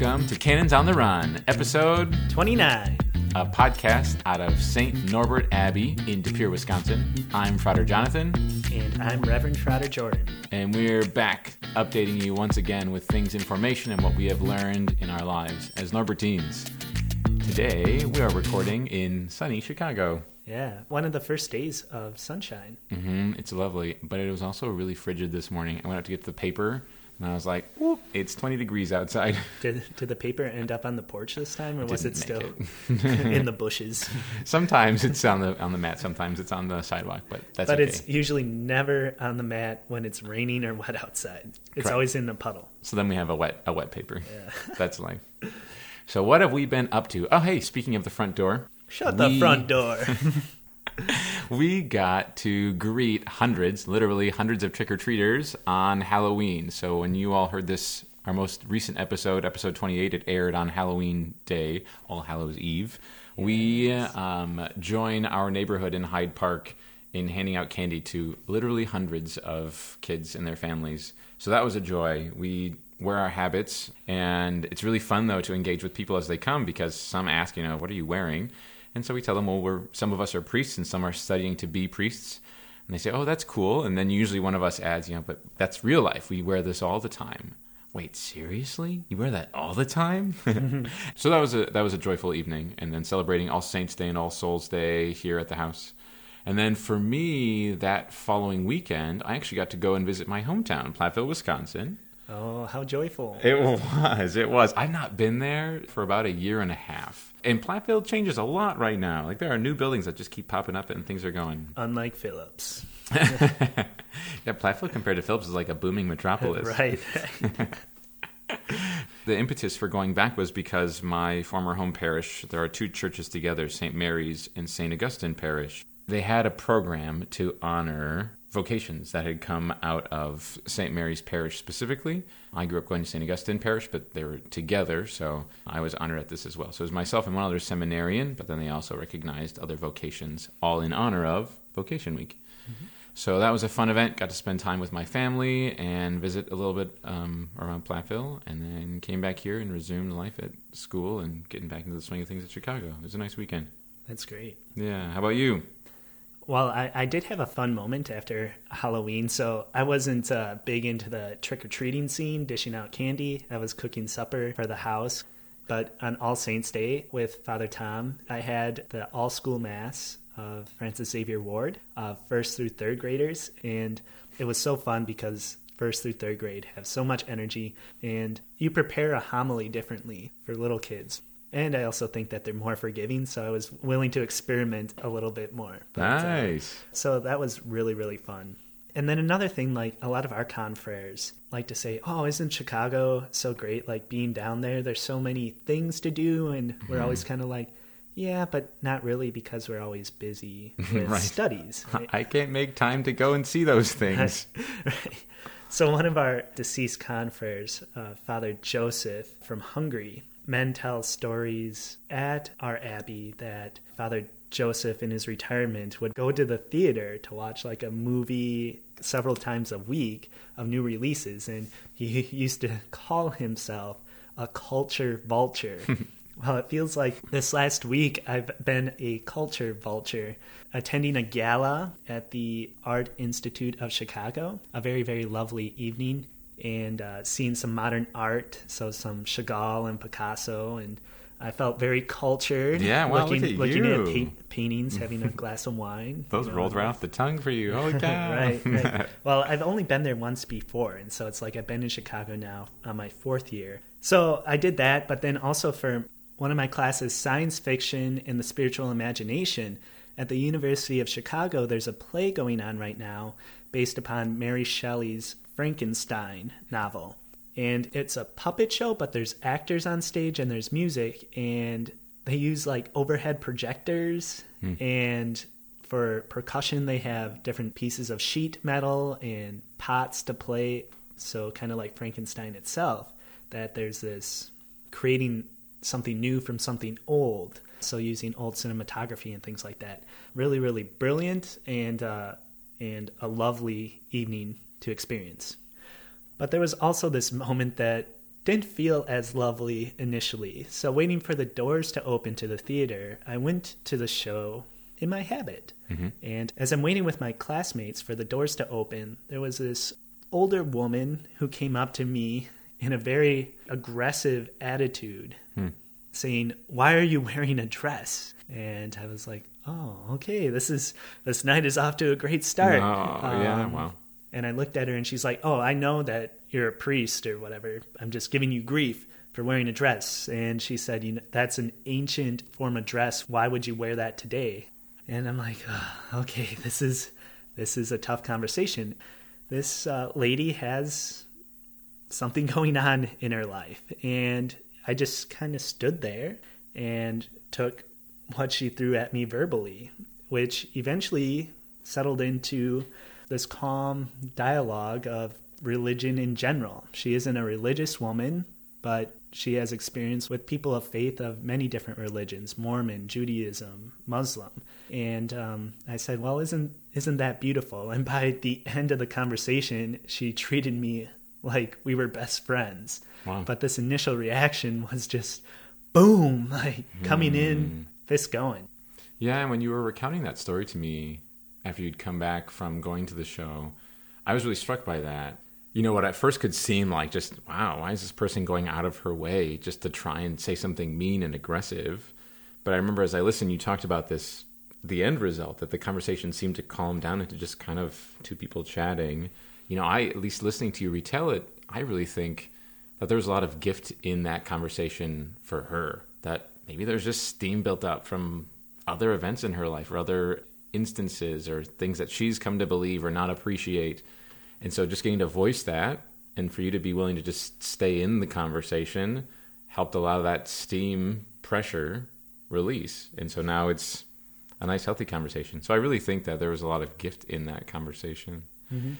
Welcome to Canons on the Run, episode 29. a podcast out of St. Norbert Abbey in De Pere, Wisconsin. I'm Frater Jonathan, And I'm Reverend Frater Jordan. and we're back updating you once again with things in formation and what we have learned in our lives as Norbertines. Today, we are recording in sunny Chicago. Yeah, one of the first days of sunshine. hmm It's lovely, but it was also really frigid this morning. I went out to get the paper, and I was like, Whoop, it's 20 degrees outside. Did, did the paper end up on the porch this time, or was it still make in the bushes? sometimes it's on the on the mat, sometimes it's on the sidewalk, but that's But okay. it's usually never on the mat when it's raining or wet outside. It's Correct. always in a puddle. So then we have a wet a wet paper. That's life. So what have we been up to? Oh, hey, speaking of the front door, Shut the front door. We got to greet hundreds, literally hundreds of trick or treaters on Halloween. So when you all heard this, our most recent episode, episode 28, it aired on Halloween Day, All Hallows Eve. We um, join our neighborhood in Hyde Park in handing out candy to literally hundreds of kids and their families. So that was a joy. We wear our habits, and it's really fun though to engage with people as they come because some ask, you know, what are you wearing? And so we tell them, well, we're some of us are priests and some are studying to be priests. And they say, oh, that's cool. And then usually one of us adds, you know, but that's real life. We wear this all the time. Wait, seriously? You wear that all the time? so that was a that was a joyful evening, and then celebrating All Saints Day and All Souls Day here at the house. And then for me, that following weekend, I actually got to go and visit my hometown, Platteville, Wisconsin. Oh, how joyful. It was. It was. I've not been there for about a year and a half. And Platteville changes a lot right now. Like there are new buildings that just keep popping up and things are going. Unlike Phillips. Yeah, Platteville compared to Phillips is like a booming metropolis. Right. The impetus for going back was because my former home parish, there are two churches together, St. Mary's and St. Augustine Parish. They had a program to honor vocations that had come out of St. Mary's Parish specifically. I grew up going to St. Augustine Parish, but they were together, so I was honored at this as well. So it was myself and one other seminarian, but then they also recognized other vocations, all in honor of Vocation Week. So that was a fun event. Got to spend time with my family and visit a little bit um, around Platteville, and then came back here and resumed life at school and getting back into the swing of things at Chicago. It was a nice weekend. That's great. Yeah. How about you? Well, I, I did have a fun moment after Halloween. So I wasn't uh, big into the trick or treating scene, dishing out candy. I was cooking supper for the house. But on All Saints Day with Father Tom, I had the all school mass of Frances Xavier Warde, uh, first through third graders. And it was so fun because first through third grade have so much energy, and you prepare a homily differently for little kids. And I also think that they're more forgiving, so I was willing to experiment a little bit more. But, uh, Nice. so that was really, really fun. And then another thing, like a lot of our confreres like to say, oh, isn't Chicago so great? Like being down there, there's so many things to do. And we're always kind of like, yeah, but not really because we're always busy with Right. studies. Right? I can't make time to go and see those things. right. So one of our deceased confreres, uh, Father Joseph from Hungary, men tell stories at our abbey that Father Joseph in his retirement would go to the theater to watch like a movie several times a week of new releases and he used to call himself a culture vulture. Well, it feels like this last week I've been a culture vulture, attending a gala at the Art Institute of Chicago. A very, very lovely evening, and uh, seeing some modern art, so some Chagall and Picasso, and I felt very cultured. Yeah, wow, looking, look at looking you. at paint, paintings, having a glass of wine. Those you know, rolled right off the tongue for you. Holy cow. right, right. Well, I've only been there once before, and so it's like I've been in Chicago now on my fourth year. So I did that, but then also for one of my classes, Science Fiction and the Spiritual Imagination, at the University of Chicago, there's a play going on right now based upon Mary Shelley's Frankenstein novel. And it's a puppet show, but there's actors on stage and there's music, and they use like overhead projectors and for percussion they have different pieces of sheet metal and pots to play. So kind of like frankenstein itself that there's this creating something new from something old. So using old cinematography and things like that. Really really brilliant and uh, and a lovely evening to experience but there was also this moment that didn't feel as lovely initially. So, waiting for the doors to open to the theater, I went to the show in my habit. Mm-hmm. And as I'm waiting with my classmates for the doors to open, there was this older woman who came up to me in a very aggressive attitude, Hmm. saying, "Why are you wearing a dress?" And I was like, "Oh, okay. This is this night is off to a great start." Oh, yeah, Um, wow. And I looked at her and she's like, Oh, I know that you're a priest or whatever. I'm just giving you grief for wearing a dress. And she said, you know, That's an ancient form of dress. Why would you wear that today? And I'm like, oh, Okay, this is this is a tough conversation. This uh, lady has something going on in her life. And I just kind of stood there and took what she threw at me verbally, which eventually settled into this calm dialogue of religion in general. She isn't a religious woman, but she has experience with people of faith of many different religions Mormon, Judaism, Muslim. And um, I said, Well, isn't, isn't that beautiful? And by the end of the conversation, she treated me like we were best friends. Wow. But this initial reaction was just boom, like coming in, this going. Yeah, and when you were recounting that story to me after you'd come back from going to the show, I was really struck by that. You know, what at first could seem like just, wow, why is this person going out of her way just to try and say something mean and aggressive? But I remember as I listened, you talked about this, the end result, that the conversation seemed to calm down into just kind of two people chatting. You know, I, at least listening to you retell it, I really think that there was a lot of gift in that conversation for her. That maybe there's just steam built up from other events in her life or other instances or things that she's come to believe or not appreciate. And so just getting to voice that and for you to be willing to just stay in the conversation helped a lot of that steam pressure release. And so now it's a nice, healthy conversation. So I really think that there was a lot of gift in that conversation. Mm-hmm.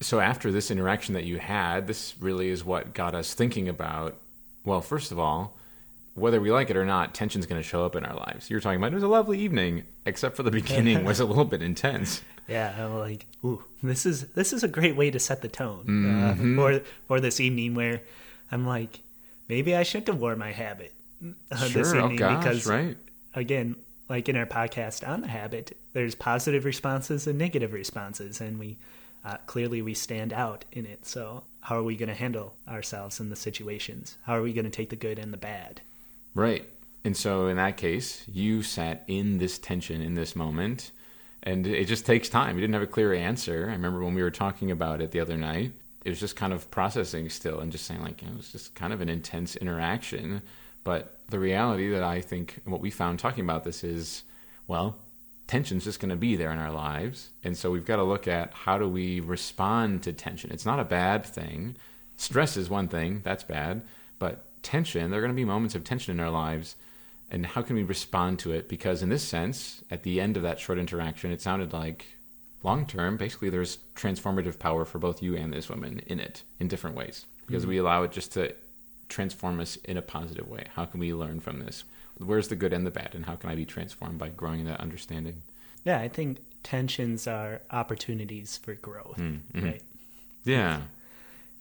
So after this interaction that you had, this really is what got us thinking about. Well, first of all, whether we like it or not, tension's going to show up in our lives. You were talking about it was a lovely evening, except for the beginning was a little bit intense. Yeah, I'm like, ooh, this is this is a great way to set the tone Mm-hmm. uh, for for this evening. Where I'm like, maybe I shouldn't have worn my habit uh, this sure, oh evening gosh, because right? again, like in our podcast on the habit, there's positive responses and negative responses, and we uh, clearly we stand out in it. So how are we going to handle ourselves in the situations? How are we going to take the good and the bad? Right. And so in that case, you sat in this tension in this moment, and it just takes time. You didn't have a clear answer. I remember when we were talking about it the other night, it was just kind of processing still and just saying, like, it was just kind of an intense interaction. But the reality that I think, what we found talking about this is, well, tension's just going to be there in our lives. And so we've got to look at how do we respond to tension. It's not a bad thing. Stress is one thing, that's bad. But tension, there are going to be moments of tension in our lives. And how can we respond to it? Because in this sense, at the end of that short interaction, it sounded like long term, basically, there's transformative power for both you and this woman in it in different ways. Because we allow it just to transform us in a positive way. How can we learn from this? Where's the good and the bad? And how can I be transformed by growing that understanding? Yeah, I think tensions are opportunities for growth, Mm-hmm. right? Yeah.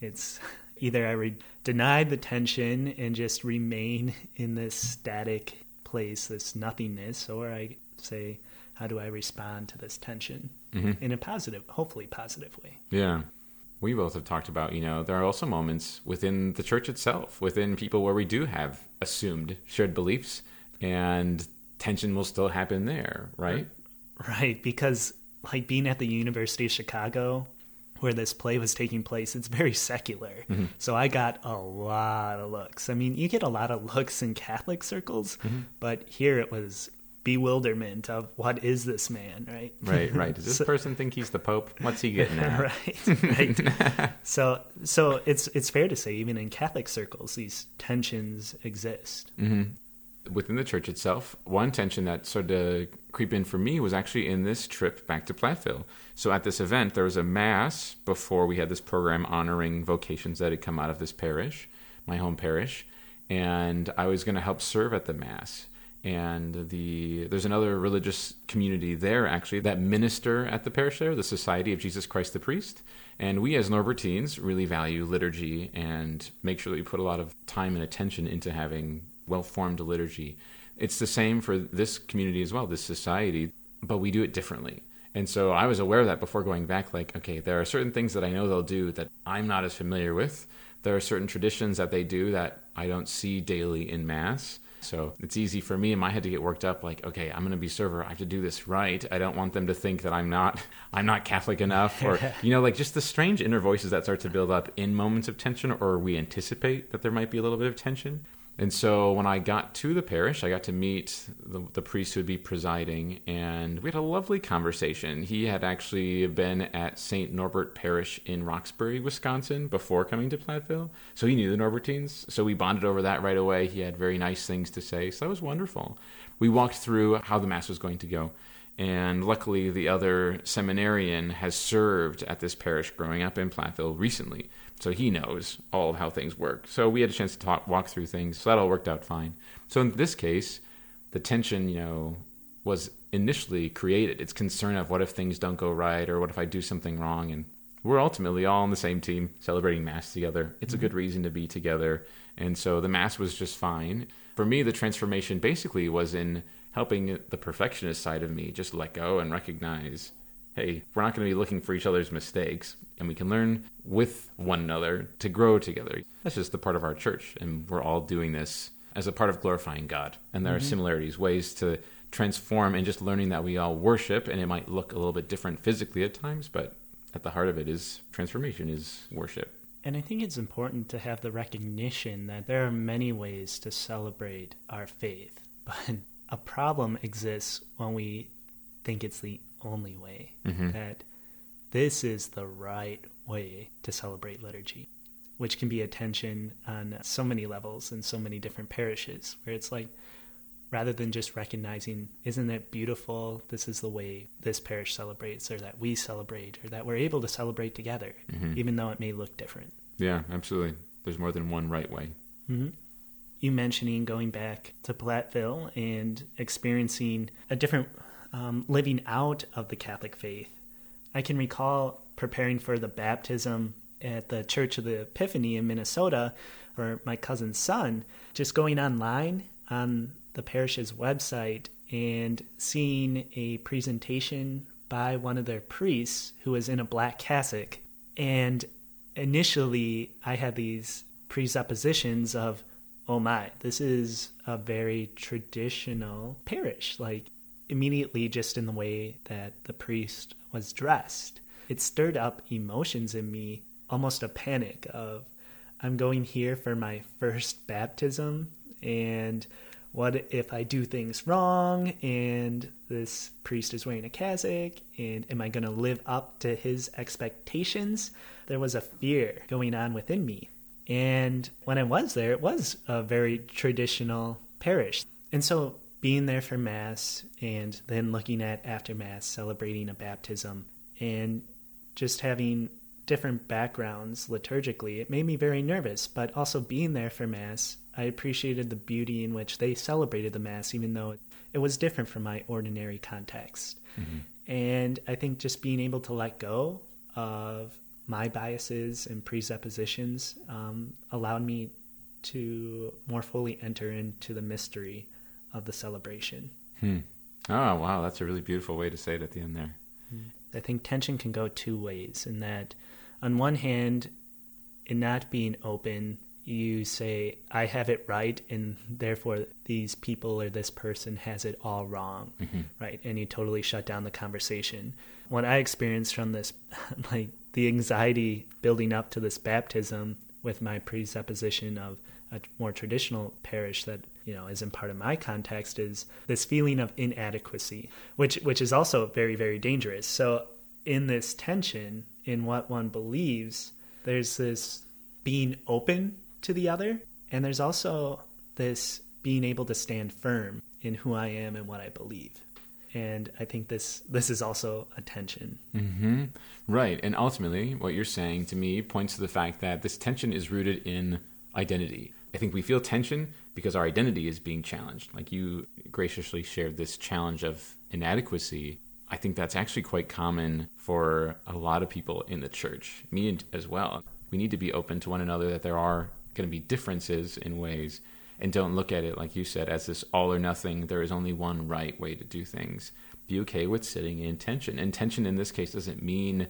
It's either I re- deny the tension and just remain in this static place, this nothingness, or I say, how do I respond to this tension mm-hmm. in a positive, hopefully positive way? Yeah. We both have talked about, you know, there are also moments within the church itself, within people where we do have assumed shared beliefs and tension will still happen there, right? Right, because like being at the University of Chicago, where this play was taking place, it's very secular. Mm-hmm. So I got a lot of looks. I mean, you get a lot of looks in Catholic circles, mm-hmm. but here it was bewilderment of what is this man, right? Right, right. Does this So- person think he's the Pope? What's he getting at? right, right. so, so it's it's fair to say, even in Catholic circles, these tensions exist. Mm-hmm. Within the church itself, one tension that started to creep in for me was actually in this trip back to Platteville. So at this event, there was a mass before we had this program honoring vocations that had come out of this parish, my home parish, and I was going to help serve at the mass. and the there's another religious community there actually that minister at the parish there, the Society of Jesus Christ the Priest. And we as Norbertines really value liturgy and make sure that we put a lot of time and attention into having well-formed liturgy. It's the same for this community as well, this society, but we do it differently. And so I was aware of that before going back like okay, there are certain things that I know they'll do that I'm not as familiar with. There are certain traditions that they do that I don't see daily in mass so it's easy for me in my head to get worked up like, okay, I'm going to be server. I have to do this right. I don't want them to think that I'm not I'm not Catholic enough or you know like just the strange inner voices that start to build up in moments of tension or we anticipate that there might be a little bit of tension. And so when I got to the parish, I got to meet the, the, priest who would be presiding, and we had a lovely conversation. He had actually been at St. Norbert Parish in Roxbury, Wisconsin, before coming to Platteville. So he knew the Norbertines. So we bonded over that right away. He had very nice things to say. So that was wonderful. We walked through how the Mass was going to go. And luckily, the other seminarian has served at this parish growing up in Platteville recently so he knows all of how things work. So we had a chance to talk, walk through things. So that all worked out fine. So in this case, the tension, you know, was initially created. It's concern of what if things don't go right or what if I do something wrong. And we're ultimately all on the same team celebrating Mass together. It's mm-hmm. a good reason to be together. And so the Mass was just fine. For me, the transformation basically was in helping the perfectionist side of me just let go and recognize hey, we're not going to be looking for each other's mistakes, and we can learn with one another to grow together. That's just the part of our church, and we're all doing this as a part of glorifying God. And there mm-hmm. are similarities, ways to transform, and just learning that we all worship, and it might look a little bit different physically at times, but at the heart of it is transformation, is worship. And I think it's important to have the recognition that there are many ways to celebrate our faith, but a problem exists when we think it's the only way, mm-hmm. that this is the right way to celebrate liturgy, which can be a tension on so many levels in so many different parishes, where it's like, rather than just recognizing, isn't it beautiful? This is the way this parish celebrates, or that we celebrate, or that we're able to celebrate together, mm-hmm. even though it may look different. Yeah, absolutely. There's more than one right way. Mm-hmm. You mentioning going back to Platteville and experiencing a different um, living out of the Catholic faith. I can recall preparing for the baptism at the Church of the Epiphany in Minnesota for my cousin's son, just going online on the parish's website and seeing a presentation by one of their priests who was in a black cassock. And initially, I had these presuppositions of, oh my, this is a very traditional parish. Like, immediately just in the way that the priest was dressed. It stirred up emotions in me, almost a panic of, I'm going here for my first baptism, and what if I do things wrong and this priest is wearing a cassock and am I going to live up to his expectations? There was a fear going on within me. And when I was there, it was a very traditional parish. And so being there for Mass and then looking at after Mass, celebrating a baptism, and just having different backgrounds liturgically, it made me very nervous. But also being there for Mass, I appreciated the beauty in which they celebrated the Mass, even though it was different from my ordinary context. Mm-hmm. And I think just being able to let go of my biases and presuppositions um, allowed me to more fully enter into the mystery of the celebration. Hmm. Oh, wow. That's a really beautiful way to say it at the end there. I think tension can go two ways in that, on one hand, in not being open, you say, I have it right, and therefore these people or this person has it all wrong, mm-hmm. right? And you totally shut down the conversation. What I experienced from this, like the anxiety building up to this baptism with my presupposition of a more traditional parish that you know isn't part of my context is this feeling of inadequacy which which is also very very dangerous so in this tension in what one believes there's this being open to the other and there's also this being able to stand firm in who I am and what I believe and I think this this is also a tension. Mm-hmm. Right, and ultimately, what you're saying to me points to the fact that this tension is rooted in identity I think we feel tension because our identity is being challenged. Like you graciously shared this challenge of inadequacy. I think that's actually quite common for a lot of people in the church, me as well. We need to be open to one another that there are going to be differences in ways and don't look at it, like you said, as this all or nothing. There is only one right way to do things. Be okay with sitting in tension. And tension in this case doesn't mean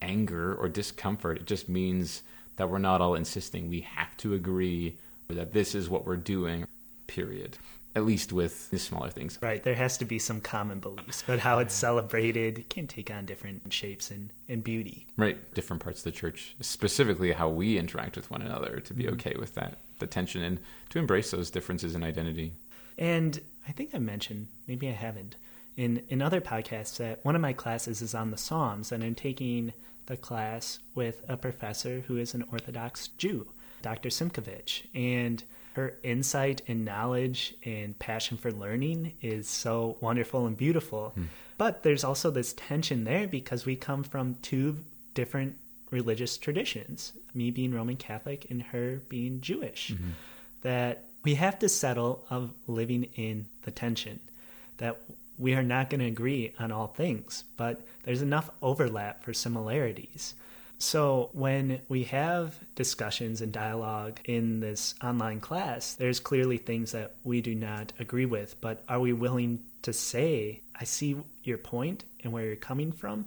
anger or discomfort, it just means that we're not all insisting we have to agree that this is what we're doing, period. At least with the smaller things. Right. There has to be some common beliefs, but how it's celebrated can take on different shapes and, and beauty. Right. Different parts of the church, specifically how we interact with one another, to be mm-hmm. okay with that, the tension, and to embrace those differences in identity. And I think I mentioned, maybe I haven't, in, in other podcasts that one of my classes is on the Psalms, and I'm taking the class with a professor who is an Orthodox Jew, Dr. Simkovich. And her insight and knowledge and passion for learning is so wonderful and beautiful. Hmm. But there's also this tension there because we come from two different religious traditions me being Roman Catholic and her being Jewish. Mm-hmm. That we have to settle of living in the tension. That we are not going to agree on all things, but there's enough overlap for similarities. So, when we have discussions and dialogue in this online class, there's clearly things that we do not agree with, but are we willing to say, I see your point and where you're coming from,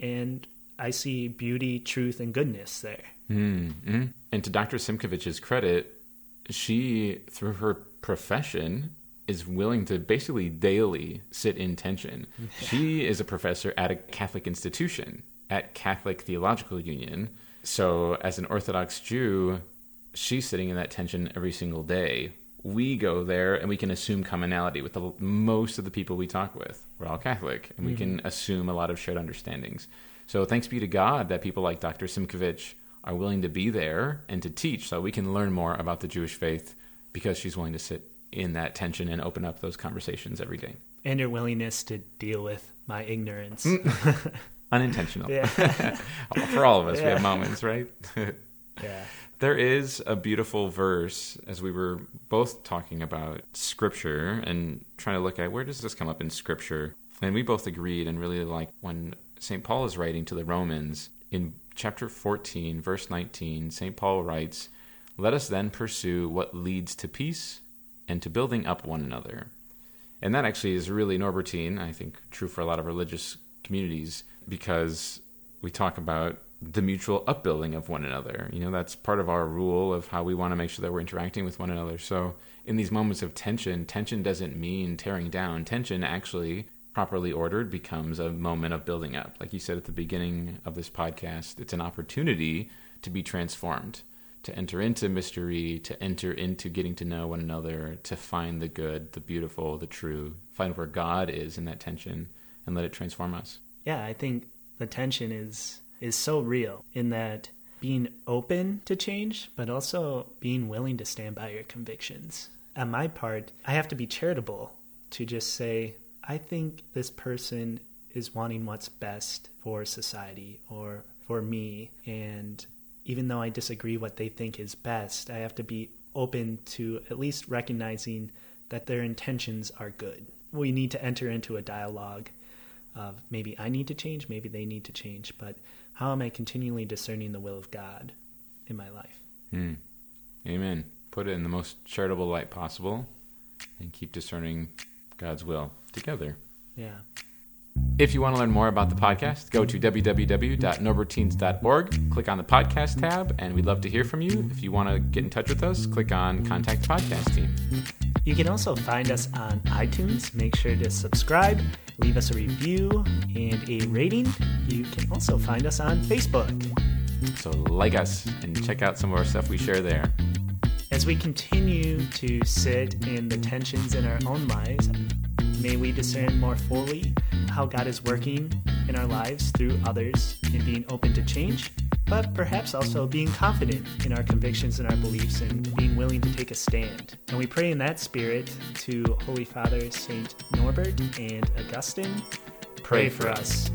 and I see beauty, truth, and goodness there? Mm-hmm. And to Dr. Simkovich's credit, she, through her profession, is willing to basically daily sit in tension. she is a professor at a Catholic institution, at Catholic Theological Union. So, as an Orthodox Jew, she's sitting in that tension every single day. We go there and we can assume commonality with the, most of the people we talk with. We're all Catholic, and mm-hmm. we can mm-hmm. assume a lot of shared understandings. So, thanks be to God that people like Dr. Simkovich are willing to be there and to teach so we can learn more about the Jewish faith because she's willing to sit in that tension and open up those conversations every day. And your willingness to deal with my ignorance. Unintentional. Yeah. For all of us, yeah. we have moments, right? yeah. There is a beautiful verse as we were both talking about scripture and trying to look at where does this come up in scripture. And we both agreed and really like when St. Paul is writing to the Romans in chapter 14, verse 19, St. Paul writes, Let us then pursue what leads to peace and to building up one another. And that actually is really Norbertine, I think true for a lot of religious communities, because we talk about the mutual upbuilding of one another. You know, that's part of our rule of how we want to make sure that we're interacting with one another. So, in these moments of tension, tension doesn't mean tearing down. Tension actually, properly ordered, becomes a moment of building up. Like you said at the beginning of this podcast, it's an opportunity to be transformed to enter into mystery, to enter into getting to know one another, to find the good, the beautiful, the true, find where God is in that tension and let it transform us. Yeah, I think the tension is is so real in that being open to change, but also being willing to stand by your convictions. On my part, I have to be charitable to just say, I think this person is wanting what's best for society or for me, and even though I disagree what they think is best, I have to be open to at least recognizing that their intentions are good. We need to enter into a dialogue of maybe I need to change, maybe they need to change, but how am I continually discerning the will of God in my life? Hmm. Amen. Put it in the most charitable light possible and keep discerning God's will together. Yeah. If you want to learn more about the podcast, go to www.norbertines.org, click on the podcast tab, and we'd love to hear from you. If you want to get in touch with us, click on Contact Podcast Team. You can also find us on iTunes. Make sure to subscribe, leave us a review, and a rating. You can also find us on Facebook. So, like us and check out some of our stuff we share there. As we continue to sit in the tensions in our own lives, may we discern more fully how God is working in our lives through others and being open to change, but perhaps also being confident in our convictions and our beliefs and being willing to take a stand. And we pray in that spirit to Holy Father Saint Norbert and Augustine. Pray for us.